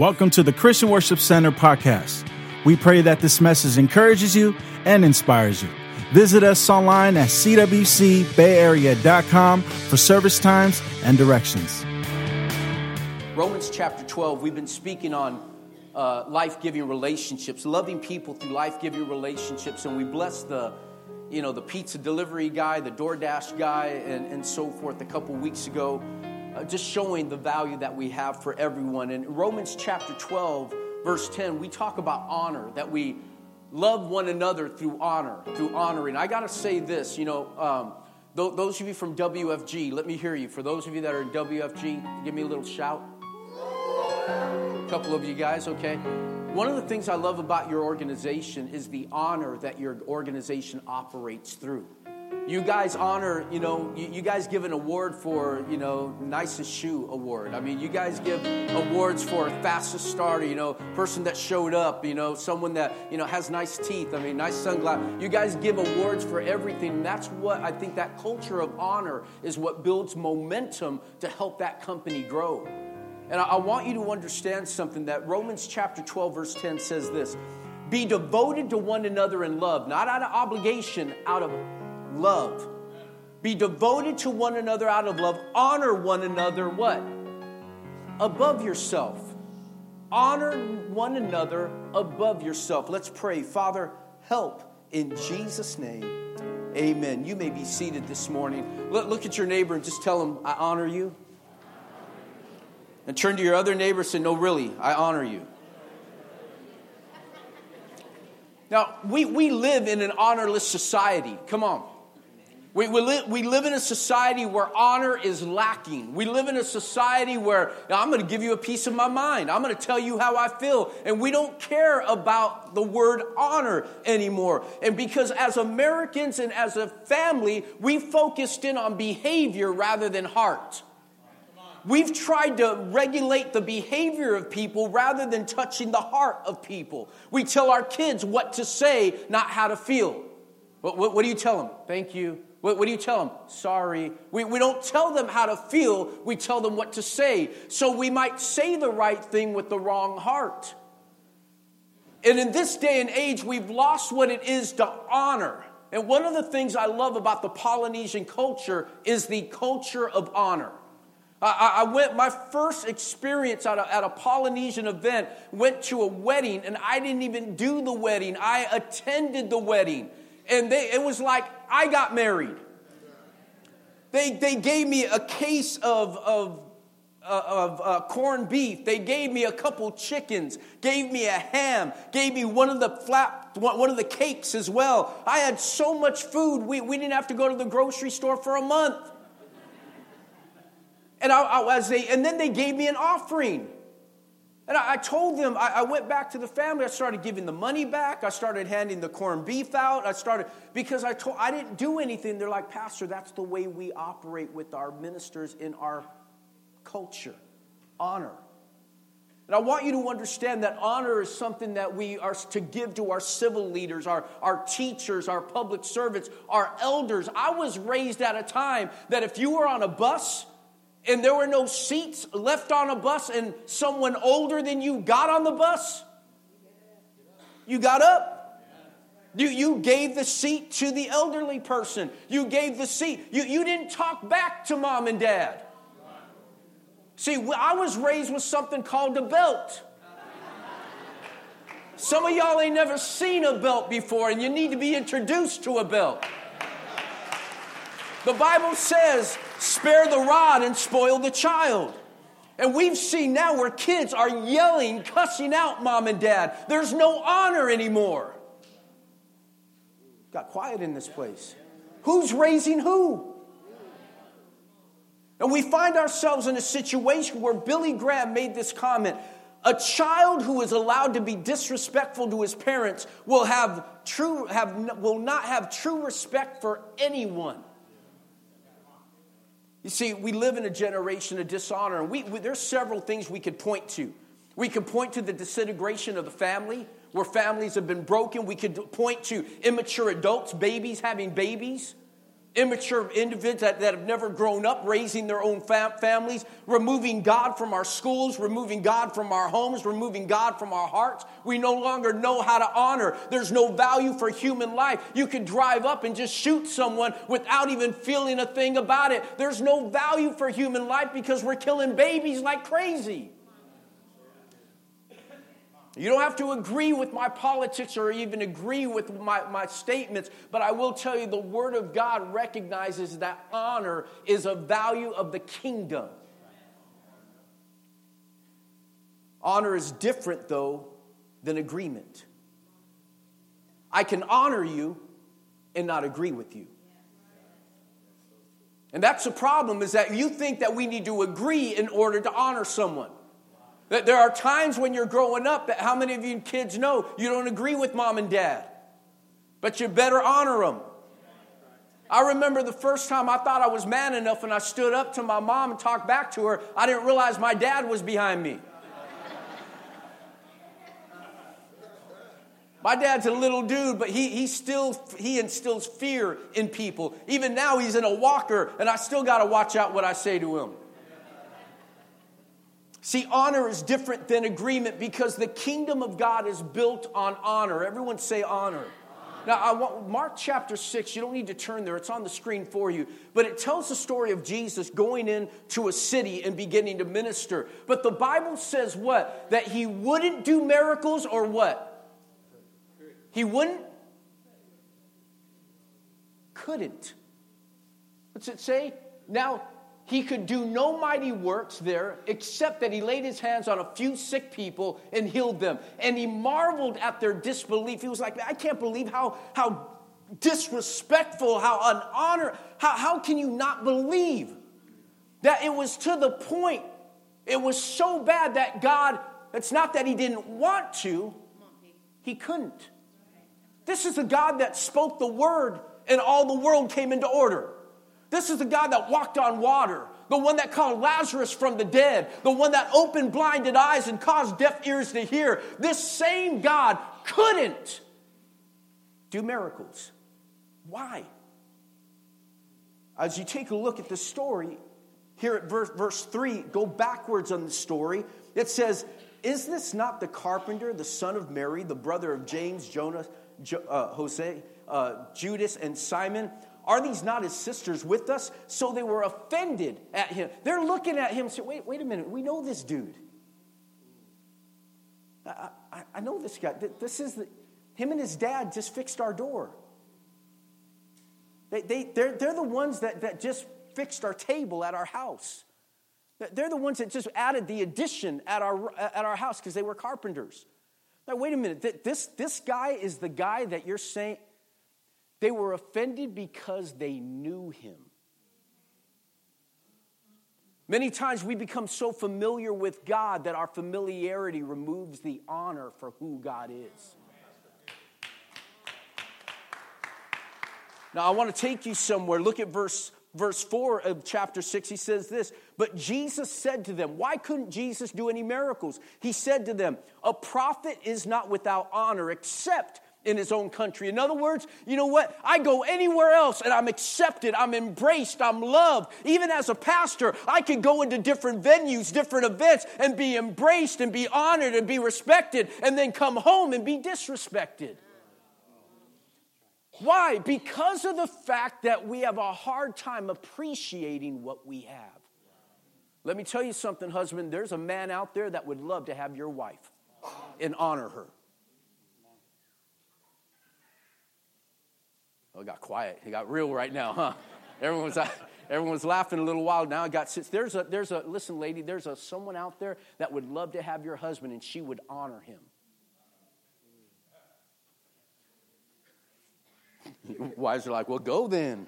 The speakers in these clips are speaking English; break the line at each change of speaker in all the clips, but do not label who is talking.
Welcome to the Christian Worship Center podcast. We pray that this message encourages you and inspires you. Visit us online at cwcbayarea.com for service times and directions.
Romans chapter 12, we've been speaking on uh, life giving relationships, loving people through life giving relationships, and we bless the you know, the pizza delivery guy, the DoorDash guy, and, and so forth a couple weeks ago uh, just showing the value that we have for everyone. In Romans chapter 12, verse 10, we talk about honor, that we love one another through honor, through honoring. I got to say this, you know, um, th- those of you from WFG, let me hear you. For those of you that are in WFG, give me a little shout. A couple of you guys, okay? One of the things I love about your organization is the honor that your organization operates through you guys honor, you know, you, you, guys give an award for, you know, nicest shoe award. I mean, you guys give awards for fastest starter, you know, person that showed up, you know, someone that, you know, has nice teeth. I mean, nice sunglasses. You guys give awards for everything. That's what I think that culture of honor is what builds momentum to help that company grow. And I, I want you to understand something that Romans chapter 12, verse 10 says this Be devoted to one another in love, not out of obligation, out of love. Be devoted to one another out of love. Honor one another what? Above yourself. Honor one another above yourself. Let's pray. Father, help in Jesus' name. Amen. You may be seated this morning. Look, at your neighbor and just tell him, I honor you. And turn to your other neighbor and say, No, really, I honor you. Now, we, we live in an honorless society. Come on. We, we, li- we live in a society where honor is lacking. We live in a society where I'm going to give you a piece of my mind. I'm going to tell you how I feel. And we don't care about the word honor anymore. And because as Americans and as a family, we focused in on behavior rather than heart. We've tried to regulate the behavior of people rather than touching the heart of people. We tell our kids what to say, not how to feel. What, what, what do you tell them? Thank you. What, what, do you tell them? Sorry. We, we don't tell them how to feel, we tell them what to say. So we might say the right thing with the wrong heart. And in this day and age, we've lost what it is to honor. And one of the things I love about the Polynesian culture is the culture of honor. I, I went, my first experience at a, at a Polynesian event, went to a wedding, and I didn't even do the wedding. I attended the wedding and they, it was like I got married. They, they gave me a case of, of, uh, of uh, corned beef. They gave me a couple chickens, gave me a ham, gave me one of the flat, one of the cakes as well. I had so much food, we, we didn't have to go to the grocery store for a month. And, I, I, as they, and then they gave me an offering. And I, I told them, I, I, went back to the family. I started giving the money back. I started handing the corned beef out. I started, because I told, I didn't do anything. They're like, Pastor, that's the way we operate with our ministers in our culture honor. And I want you to understand that honor is something that we are to give to our civil leaders, our, our teachers, our public servants, our elders. I was raised at a time that if you were on a bus and there were no seats left on a bus and someone older than you got on the bus, you got up. You, you gave the seat to the elderly person. You gave the seat. You, you didn't talk back to mom and dad. See, I was raised with something called a belt. Some of y'all ain't never seen a belt before, and you need to be introduced to a belt. The Bible says spare the rod and spoil the child. And we've seen now where kids are yelling, cussing out mom and dad. There's no honor anymore. Got quiet in this place. Who's raising who? And we find ourselves in a situation where Billy Graham made this comment a child who is allowed to be disrespectful to his parents will have true have will not have true respect for anyone you see, we live in a generation of dishonor, and we, we, there's several things we could point to. We could point to the disintegration of the family, where families have been broken. We could point to immature adults, babies having babies. Immature individuals that, that have never grown up raising their own fam- families, removing God from our schools, removing God from our homes, removing God from our hearts. We no longer know how to honor. There's no value for human life. You could drive up and just shoot someone without even feeling a thing about it. There's no value for human life because we're killing babies like crazy. You don't have to agree with my politics or even agree with my, my statements, but I will tell you the Word of God recognizes that honor is a value of the kingdom. Honor is different, though, than agreement. I can honor you and not agree with you. And that's the problem is that you think that we need to agree in order to honor someone. There are times when you're growing up that how many of you kids know you don't agree with mom and dad, but you better honor them. I remember the first time I thought I was man enough and I stood up to my mom and talked back to her, I didn't realize my dad was behind me. My dad's a little dude, but he, he still he instills fear in people. Even now he's in a walker, and I still gotta watch out what I say to him. See, honor is different than agreement because the kingdom of God is built on honor. Everyone say honor. Now, I want Mark chapter 6, you don't need to turn there, it's on the screen for you. But it tells the story of Jesus going into a city and beginning to minister. But the Bible says what? That he wouldn't do miracles or what? He wouldn't? Couldn't. What's it say? Now, he could do no mighty works there except that he laid his hands on a few sick people and healed them. And he marveled at their disbelief. He was like, I can't believe how, how disrespectful, how unhonored, how, how can you not believe that it was to the point, it was so bad that God, it's not that he didn't want to, he couldn't. This is a God that spoke the word and all the world came into order. This is the God that walked on water, the one that called Lazarus from the dead, the one that opened blinded eyes and caused deaf ears to hear. This same God couldn't do miracles. Why? As you take a look at the story, here at verse, verse 3, go backwards on the story. It says, Is this not the carpenter, the son of Mary, the brother of James, Jonas, jo, uh, Jose, uh, Judas, and Simon? Are these not his sisters with us? So they were offended at him. They're looking at him say, wait, wait a minute, we know this dude. I, I, I know this guy. This is the, him and his dad just fixed our door. They, they, they're, they're the ones that, that just fixed our table at our house. They're the ones that just added the addition at our, at our house because they were carpenters. Now, wait a minute. This, this guy is the guy that you're saying, they were offended because they knew him. Many times we become so familiar with God that our familiarity removes the honor for who God is. Now, I want to take you somewhere. Look at verse, verse 4 of chapter 6. He says this But Jesus said to them, Why couldn't Jesus do any miracles? He said to them, A prophet is not without honor except in his own country. In other words, you know what? I go anywhere else and I'm accepted, I'm embraced, I'm loved. Even as a pastor, I can go into different venues, different events, and be embraced and be honored and be respected, and then come home and be disrespected. Why? Because of the fact that we have a hard time appreciating what we have. Let me tell you something, husband. There's a man out there that would love to have your wife and honor her. Oh, it got quiet. It got real right now, huh? Everyone was, everyone was laughing a little while. Now it got there's a there's a listen, lady. There's a someone out there that would love to have your husband, and she would honor him. Wives are like, well, go then.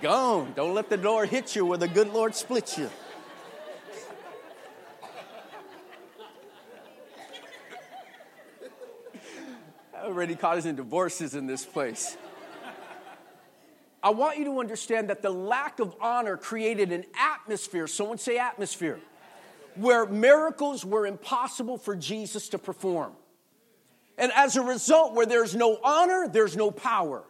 Gone. Don't let the door hit you where the good Lord splits you. Already causing divorces in this place. I want you to understand that the lack of honor created an atmosphere, someone say atmosphere, where miracles were impossible for Jesus to perform. And as a result, where there's no honor, there's no power.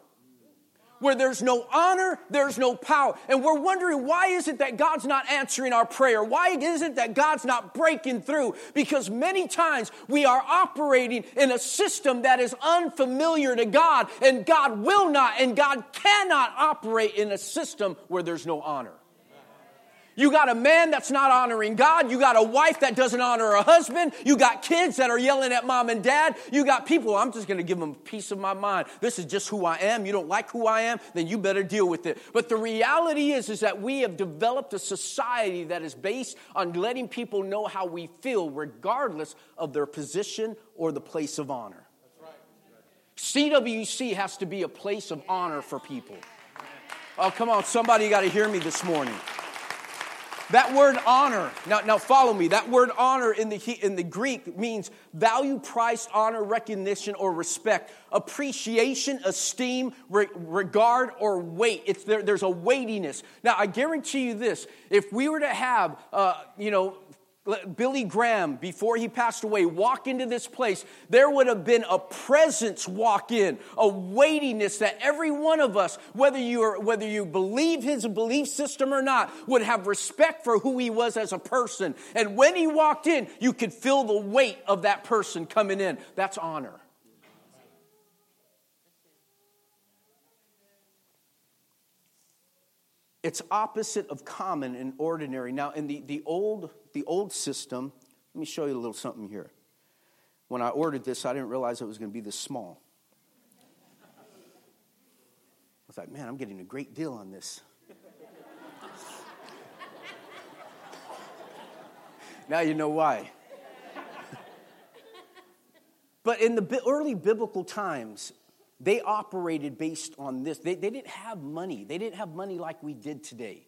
Where there's no honor, there's no power. And we're wondering why is it that God's not answering our prayer? Why is it that God's not breaking through? Because many times we are operating in a system that is unfamiliar to God, and God will not and God cannot operate in a system where there's no honor. You got a man that's not honoring God. You got a wife that doesn't honor her husband. You got kids that are yelling at mom and dad. You got people, I'm just going to give them piece of my mind. This is just who I am. You don't like who I am, then you better deal with it. But the reality is, is that we have developed a society that is based on letting people know how we feel, regardless of their position or the place of honor. CWC has to be a place of honor for people. Oh, come on, somebody got to hear me this morning. That word honor, now, now follow me. That word honor in the, in the Greek means value, price, honor, recognition, or respect, appreciation, esteem, re- regard, or weight. It's there, there's a weightiness. Now, I guarantee you this if we were to have, uh, you know, Billy Graham, before he passed away, walk into this place, there would have been a presence walk in, a weightiness that every one of us, whether you are, whether you believe his belief system or not, would have respect for who he was as a person. And when he walked in, you could feel the weight of that person coming in. That's honor. It's opposite of common and ordinary. Now, in the, the, old, the old system, let me show you a little something here. When I ordered this, I didn't realize it was going to be this small. I was like, man, I'm getting a great deal on this. now you know why. but in the early biblical times, they operated based on this. They, they didn't have money, they didn't have money like we did today.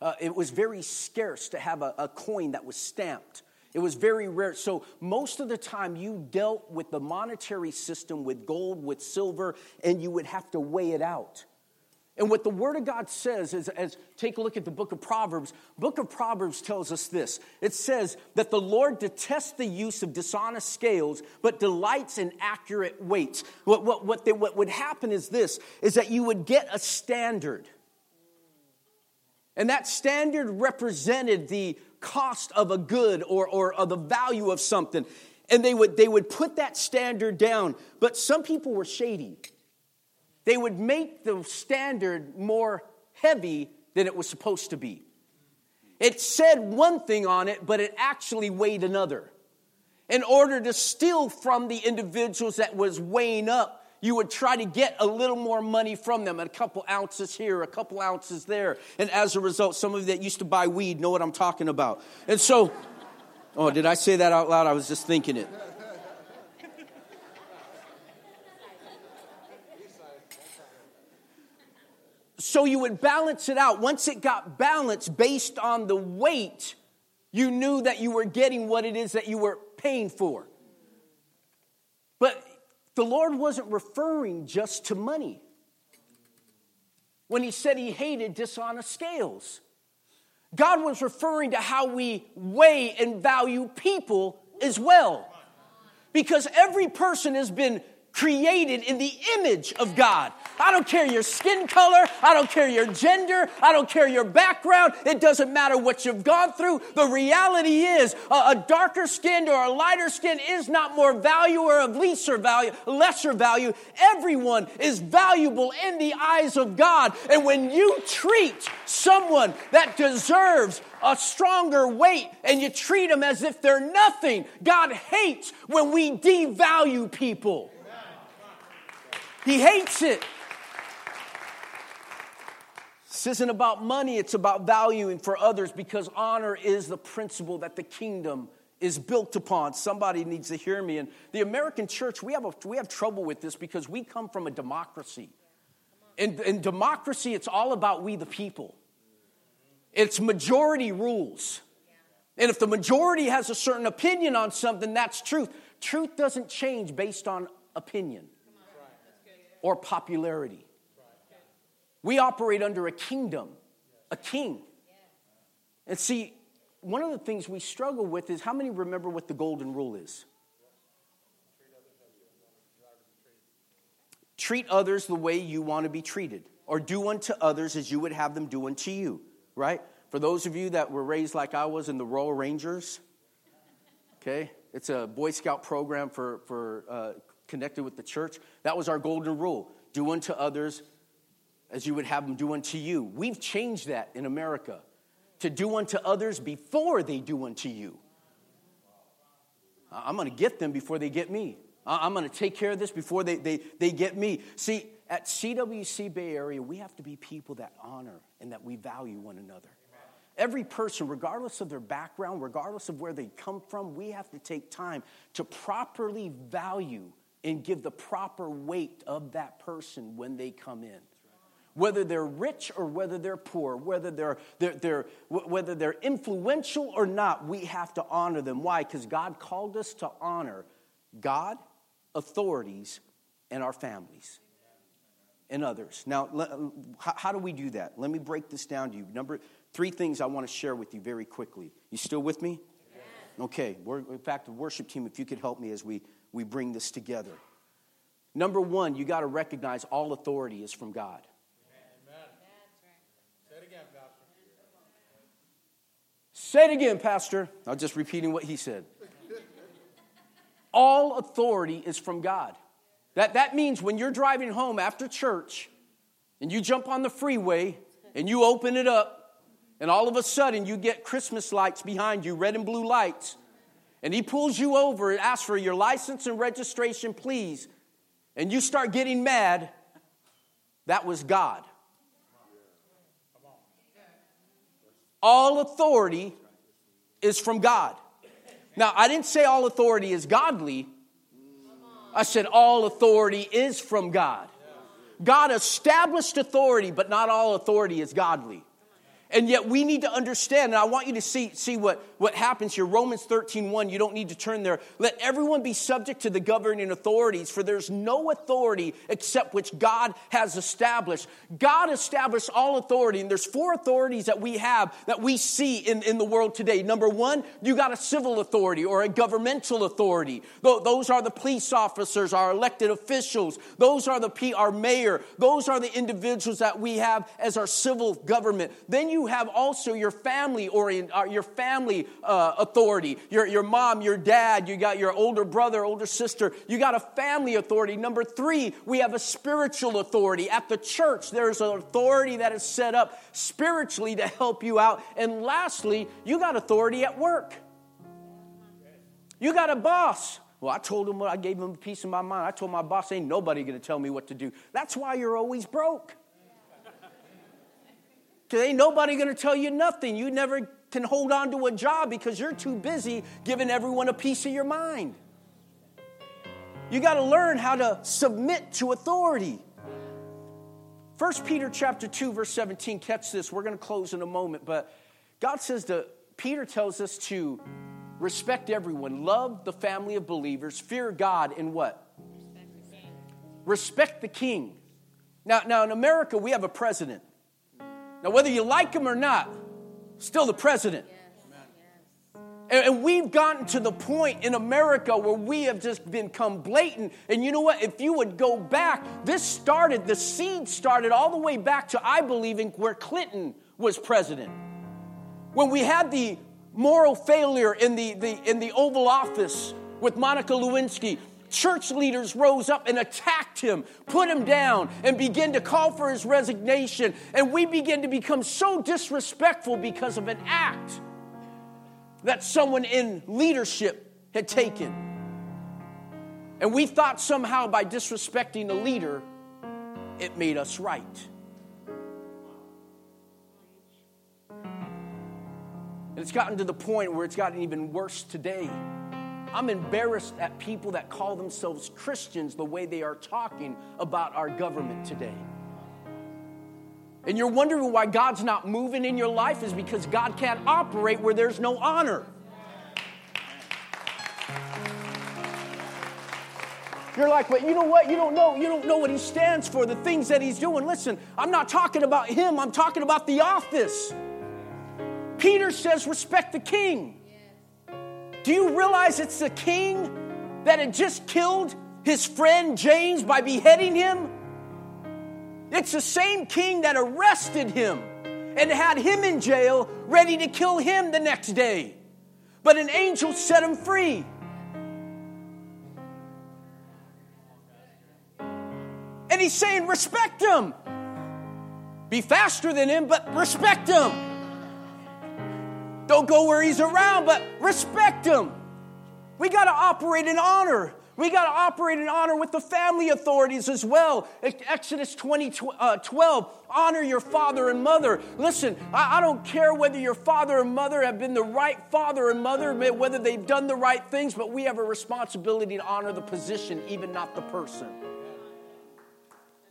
Uh, it was very scarce to have a, a coin that was stamped. It was very rare. So, most of the time, you dealt with the monetary system with gold, with silver, and you would have to weigh it out. And what the Word of God says is, as take a look at the book of Proverbs, book of Proverbs tells us this. It says that the Lord detests the use of dishonest scales, but delights in accurate weights. What, what, what, they, what would happen is this, is that you would get a standard. And that standard represented the cost of a good or, or, or the value of something. And they would, they would put that standard down. But some people were shady they would make the standard more heavy than it was supposed to be. It said one thing on it, but it actually weighed another. In order to steal from the individuals that was weighing up, you would try to get a little more money from them, a couple ounces here, a couple ounces there. And as a result, some of you that used to buy weed know what I'm talking about. And so, oh, did I say that out loud? I was just thinking it. So you would balance it out. Once it got balanced based on the weight, you knew that you were getting what it is that you were paying for. But the Lord wasn't referring just to money when he said he hated dishonest scales. God was referring to how we weigh and value people as well. Because every person has been created in the image of God. I don't care your skin color. I don't care your gender. I don't care your background. It doesn't matter what you've gone through. The reality is a, a darker skinned or a lighter skin is not more value or of lesser value, lesser value. Everyone is valuable in the eyes of God. And when you treat someone that deserves a stronger weight and you treat them as if they're nothing, God hates when we devalue people. He hates it. This isn't about money, it's about valuing for others because honor is the principle that the kingdom is built upon. Somebody needs to hear me. And the American church, we have, a, we have trouble with this because we come from a democracy. In, in democracy, it's all about we the people, it's majority rules. And if the majority has a certain opinion on something, that's truth. Truth doesn't change based on opinion or popularity. We operate under a kingdom, a king. And see, one of the things we struggle with is how many remember what the golden rule is? treat others the way you want to be treated, or do unto others as you would have them do unto you, right? For those of you that were raised like I was in the Royal Rangers, okay, it's a Boy Scout program for, for uh, connected with the church. That was our golden rule do unto others as you would have them do unto you. We've changed that in America to do unto others before they do unto you. I'm going to get them before they get me. I'm going to take care of this before they, they, they get me. See, at CWC Bay Area, we have to be people that honor and that we value one another. Every person, regardless of their background, regardless of where they come from, we have to take time to properly value and give the proper weight of that person when they come in whether they're rich or whether they're poor, whether they're, they're, they're, whether they're influential or not, we have to honor them. Why? Because God called us to honor God, authorities, and our families and others. Now, how, how do we do that? Let me break this down to you. Number three things I want to share with you very quickly. You still with me? Okay. We're, in fact, the worship team, if you could help me as we, we bring this together. Number one, you got to recognize all authority is from God. Say it again, Pastor. I'm just repeating what he said. All authority is from God. That, that means when you're driving home after church and you jump on the freeway and you open it up, and all of a sudden you get Christmas lights behind you, red and blue lights, and he pulls you over and asks for your license and registration, please, and you start getting mad, that was God. All authority is from God. Now, I didn't say all authority is godly. I said all authority is from God. God established authority, but not all authority is godly. And yet we need to understand, and I want you to see, see what, what happens here. Romans 13, 1, you don't need to turn there. Let everyone be subject to the governing authorities, for there's no authority except which God has established. God established all authority, and there's four authorities that we have that we see in, in the world today. Number one, you got a civil authority or a governmental authority. Those are the police officers, our elected officials. Those are the our mayor. Those are the individuals that we have as our civil government. Then you you have also your family or uh, your family uh, authority. Your, your mom, your dad, you got your older brother, older sister. You got a family authority. Number three, we have a spiritual authority. At the church, there's an authority that is set up spiritually to help you out. And lastly, you got authority at work. You got a boss. Well, I told him what I gave him a piece of my mind. I told my boss, ain't nobody gonna tell me what to do. That's why you're always broke. Because ain't nobody going to tell you nothing. You never can hold on to a job because you're too busy giving everyone a piece of your mind. You got to learn how to submit to authority. 1 Peter chapter 2 verse 17 catch this. We're going to close in a moment, but God says that Peter tells us to respect everyone, love the family of believers, fear God and what? Respect the king. Respect the king. Now, now in America we have a president. Now, whether you like him or not, still the president. And we've gotten to the point in America where we have just become blatant. And you know what? If you would go back, this started, the seed started all the way back to, I believe, in where Clinton was president. When we had the moral failure in the, the, in the Oval Office with Monica Lewinsky, church leaders rose up and attacked him, put him down, and began to call for his resignation. And we began to become so disrespectful because of an act that someone in leadership had taken. And we thought somehow by disrespecting a leader, it made us right. And it's gotten to the point where it's gotten even worse today. I'm embarrassed at people that call themselves Christians the way they are talking about our government today. And you're wondering why God's not moving in your life is because God can't operate where there's no honor. You're like, but you know what? You don't know. You don't know what he stands for, the things that he's doing. Listen, I'm not talking about him. I'm talking about the office. Peter says, respect the king. Do you realize it's the king that had just killed his friend James by beheading him? It's the same king that arrested him and had him in jail, ready to kill him the next day. But an angel set him free. And he's saying, respect him. Be faster than him, but respect him. Don't go where he's around, but respect him. We got to operate in honor. We got to operate in honor with the family authorities as well. Exodus 20, uh, 12, honor your father and mother. Listen, I, I don't care whether your father and mother have been the right father and mother, whether they've done the right things, but we have a responsibility to honor the position, even not the person.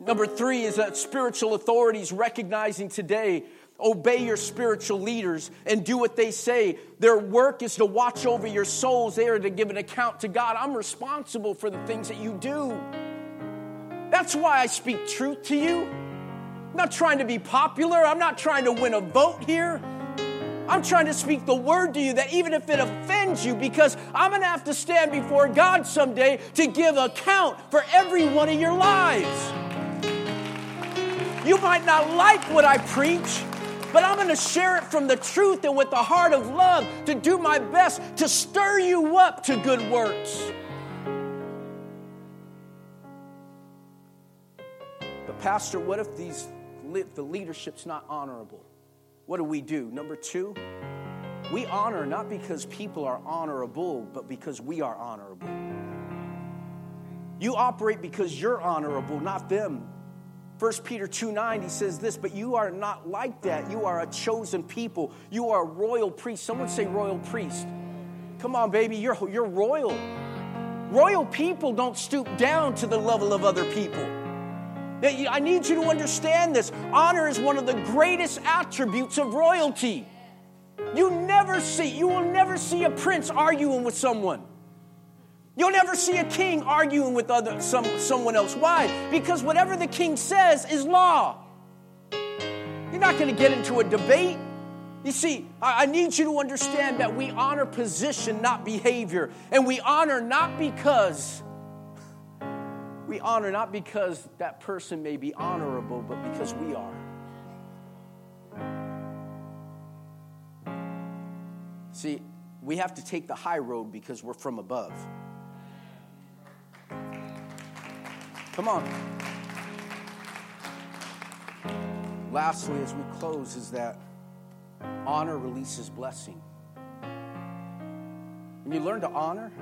Number three is that spiritual authorities recognizing today obey your spiritual leaders and do what they say. Their work is to watch over your souls. They are to give an account to God. I'm responsible for the things that you do. That's why I speak truth to you. I'm not trying to be popular, I'm not trying to win a vote here. I'm trying to speak the word to you that even if it offends you, because I'm going to have to stand before God someday to give account for every one of your lives. You might not like what I preach, but I'm going to share it from the truth and with the heart of love to do my best to stir you up to good works. But, Pastor, what if these, the leadership's not honorable? What do we do? Number two, we honor not because people are honorable, but because we are honorable. You operate because you're honorable, not them. 1 Peter 2 9, he says this, but you are not like that. You are a chosen people. You are a royal priest. Someone say royal priest. Come on, baby, you're, you're royal. Royal people don't stoop down to the level of other people. I need you to understand this. Honor is one of the greatest attributes of royalty. You never see, you will never see a prince arguing with someone. You'll never see a king arguing with other, some, someone else. Why? Because whatever the king says is law. You're not going to get into a debate. You see, I need you to understand that we honor position, not behavior. And we honor not because, we honor not because that person may be honorable, but because we are. See, we have to take the high road because we're from above. Come on. Lastly, as we close, is that honor releases blessing. When you learn to honor,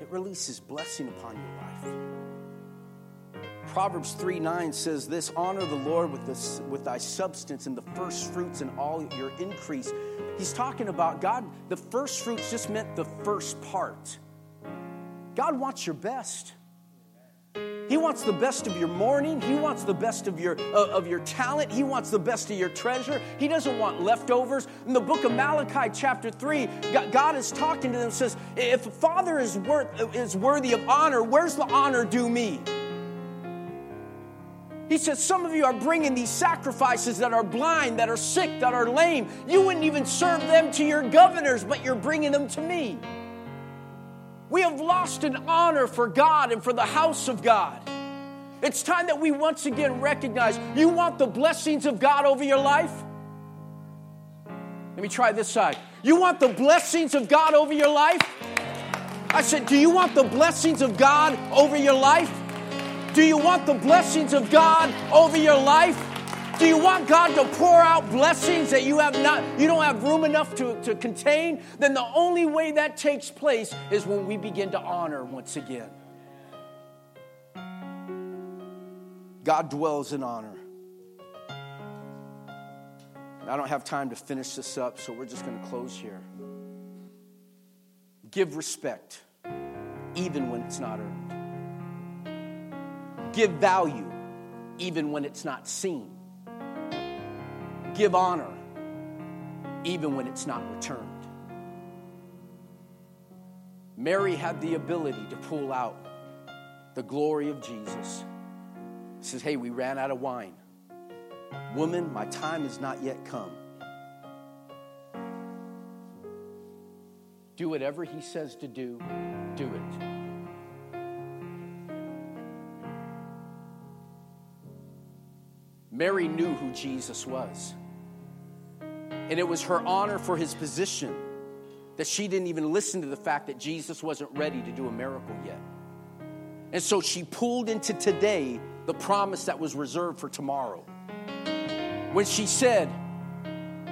it releases blessing upon your life. Proverbs 3 9 says this Honor the Lord with, this, with thy substance and the first fruits and all your increase. He's talking about God, the first fruits just meant the first part. God wants your best. Wants the best of your morning. He wants the best of your, uh, of your talent. He wants the best of your treasure. He doesn't want leftovers. In the book of Malachi, chapter 3, God is talking to them says, If a father is, worth, is worthy of honor, where's the honor due me? He says, Some of you are bringing these sacrifices that are blind, that are sick, that are lame. You wouldn't even serve them to your governors, but you're bringing them to me. We have lost an honor for God and for the house of God. It's time that we once again recognize you want the blessings of God over your life? Let me try this side. You want the blessings of God over your life? I said, Do you want the blessings of God over your life? Do you want the blessings of God over your life? Do you want God to pour out blessings that you have not you don't have room enough to, to contain? Then the only way that takes place is when we begin to honor once again. God dwells in honor. I don't have time to finish this up, so we're just going to close here. Give respect, even when it's not earned. Give value, even when it's not seen give honor even when it's not returned. Mary had the ability to pull out the glory of Jesus says, Hey, we ran out of wine. Woman, my time has not yet come. Do whatever he says to do, do it. Mary knew who Jesus was. And it was her honor for his position that she didn't even listen to the fact that Jesus wasn't ready to do a miracle yet. And so she pulled into today the promise that was reserved for tomorrow. When she said,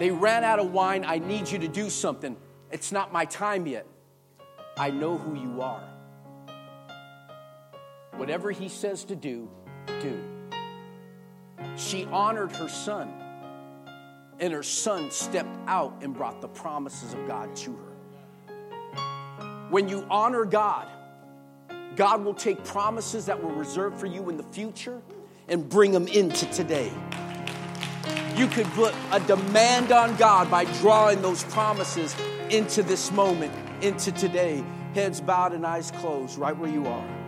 They ran out of wine, I need you to do something. It's not my time yet. I know who you are. Whatever he says to do, do. She honored her son, and her son stepped out and brought the promises of God to her. When you honor God, God will take promises that were reserved for you in the future and bring them into today. You could put a demand on God by drawing those promises into this moment, into today. Heads bowed and eyes closed, right where you are.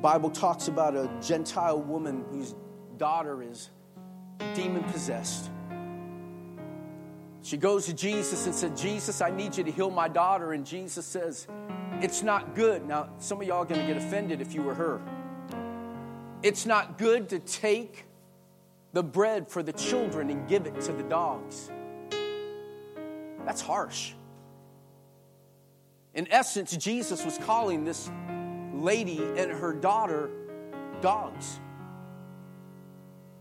Bible talks about a Gentile woman whose daughter is demon possessed. She goes to Jesus and said, Jesus, I need you to heal my daughter. And Jesus says, It's not good. Now, some of y'all are going to get offended if you were her. It's not good to take the bread for the children and give it to the dogs. That's harsh. In essence, Jesus was calling this lady and her daughter dogs.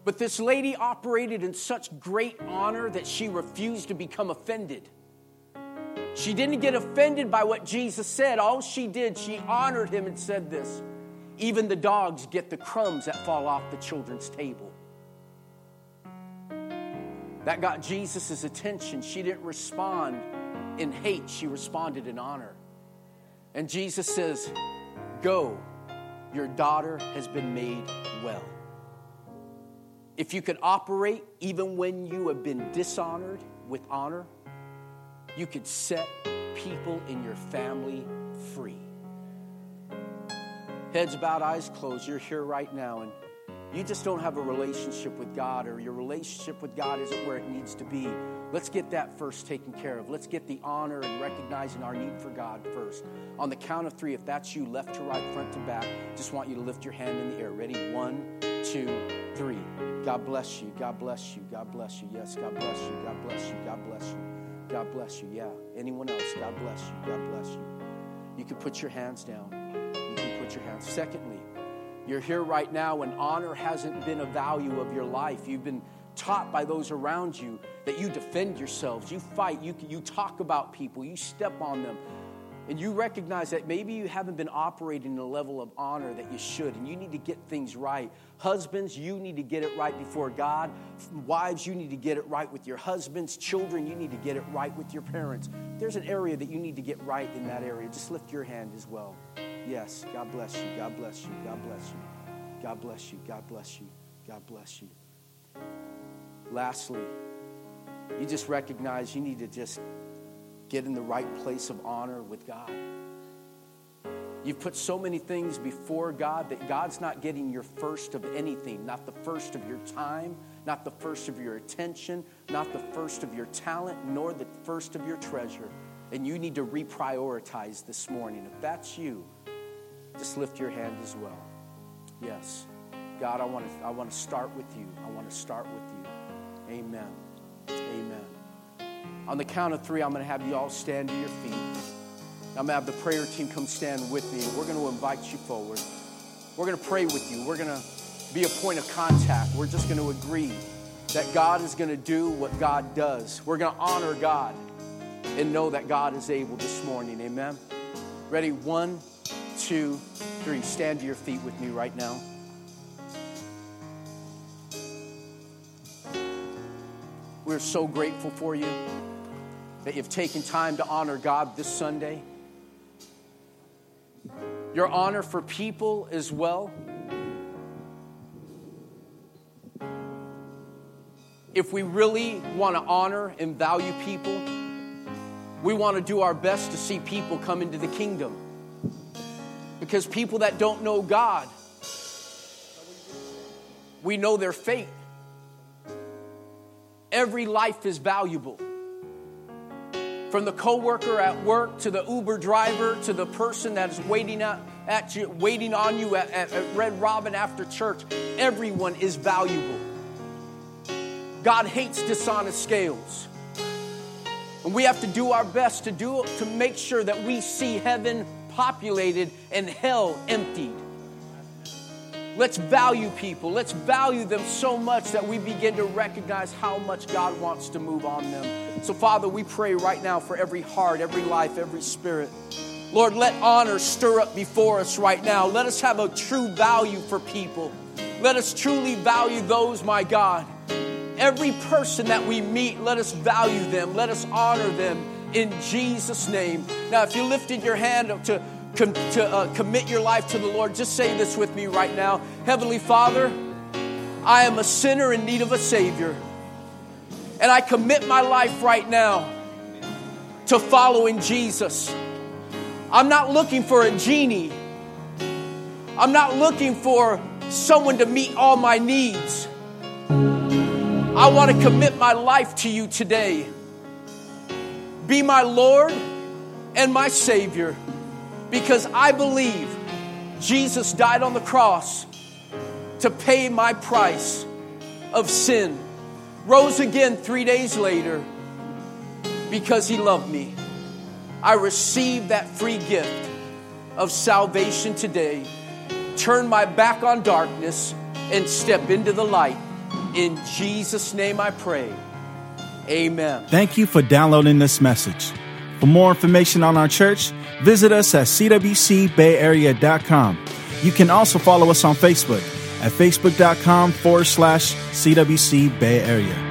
But this lady operated in such great honor that she refused to become offended. She didn't get offended by what Jesus said. All she did, she honored him and said this Even the dogs get the crumbs that fall off the children's table. That got Jesus' attention. She didn't respond in hate, she responded in honor. And Jesus says, Go, your daughter has been made well. If you could operate even when you have been dishonored with honor, you could set people in your family free. Heads bowed, eyes closed. You're here right now, and you just don't have a relationship with God, or your relationship with God isn't where it needs to be. Let's get that first taken care of. Let's get the honor and recognizing our need for God first. On the count of three, if that's you, left to right, front to back, just want you to lift your hand in the air. Ready? One, two, three. God bless you. God bless you. God bless you. Yes, God bless you. God bless you. God bless you. God bless you. Yeah. Anyone else? God bless you. God bless you. You can put your hands down. You can put your hands. Secondly, you're here right now and honor hasn't been a value of your life. You've been taught by those around you that you defend yourselves, you fight, you, you talk about people, you step on them. And you recognize that maybe you haven't been operating in a level of honor that you should, and you need to get things right. Husbands, you need to get it right before God. Wives, you need to get it right with your husbands. Children, you need to get it right with your parents. There's an area that you need to get right in that area. Just lift your hand as well. Yes, God bless you. God bless you. God bless you. God bless you. God bless you. God bless you. Lastly, you just recognize you need to just get in the right place of honor with God. You've put so many things before God that God's not getting your first of anything, not the first of your time, not the first of your attention, not the first of your talent, nor the first of your treasure. And you need to reprioritize this morning. If that's you, just lift your hand as well. Yes. God, I want to I want to start with you. I want to start with you. Amen. Amen. On the count of three, I'm going to have you all stand to your feet. I'm going to have the prayer team come stand with me. We're going to invite you forward. We're going to pray with you. We're going to be a point of contact. We're just going to agree that God is going to do what God does. We're going to honor God and know that God is able this morning. Amen. Ready? One, two, three. Stand to your feet with me right now. We're so grateful for you that you've taken time to honor God this Sunday. Your honor for people as well. If we really want to honor and value people, we want to do our best to see people come into the kingdom. Because people that don't know God, we know their fate. Every life is valuable. From the coworker at work to the Uber driver to the person that is waiting at at you, waiting on you at, at, at Red Robin after church. Everyone is valuable. God hates dishonest scales. And we have to do our best to do to make sure that we see heaven populated and hell emptied. Let's value people. Let's value them so much that we begin to recognize how much God wants to move on them. So, Father, we pray right now for every heart, every life, every spirit. Lord, let honor stir up before us right now. Let us have a true value for people. Let us truly value those, my God. Every person that we meet, let us value them. Let us honor them in Jesus' name. Now, if you lifted your hand up to com- to uh, commit your life to the Lord, just say this with me right now Heavenly Father, I am a sinner in need of a Savior. And I commit my life right now to following Jesus. I'm not looking for a genie. I'm not looking for someone to meet all my needs. I want to commit my life to you today. Be my Lord and my Savior because I believe Jesus died on the cross to pay my price of sin, rose again three days later because he loved me. I received that free gift of salvation today. Turn my back on darkness and step into the light. In Jesus' name I pray. Amen.
Thank you for downloading this message. For more information on our church, visit us at cwcbayarea.com. You can also follow us on Facebook at facebook.com forward slash CWC Bay Area.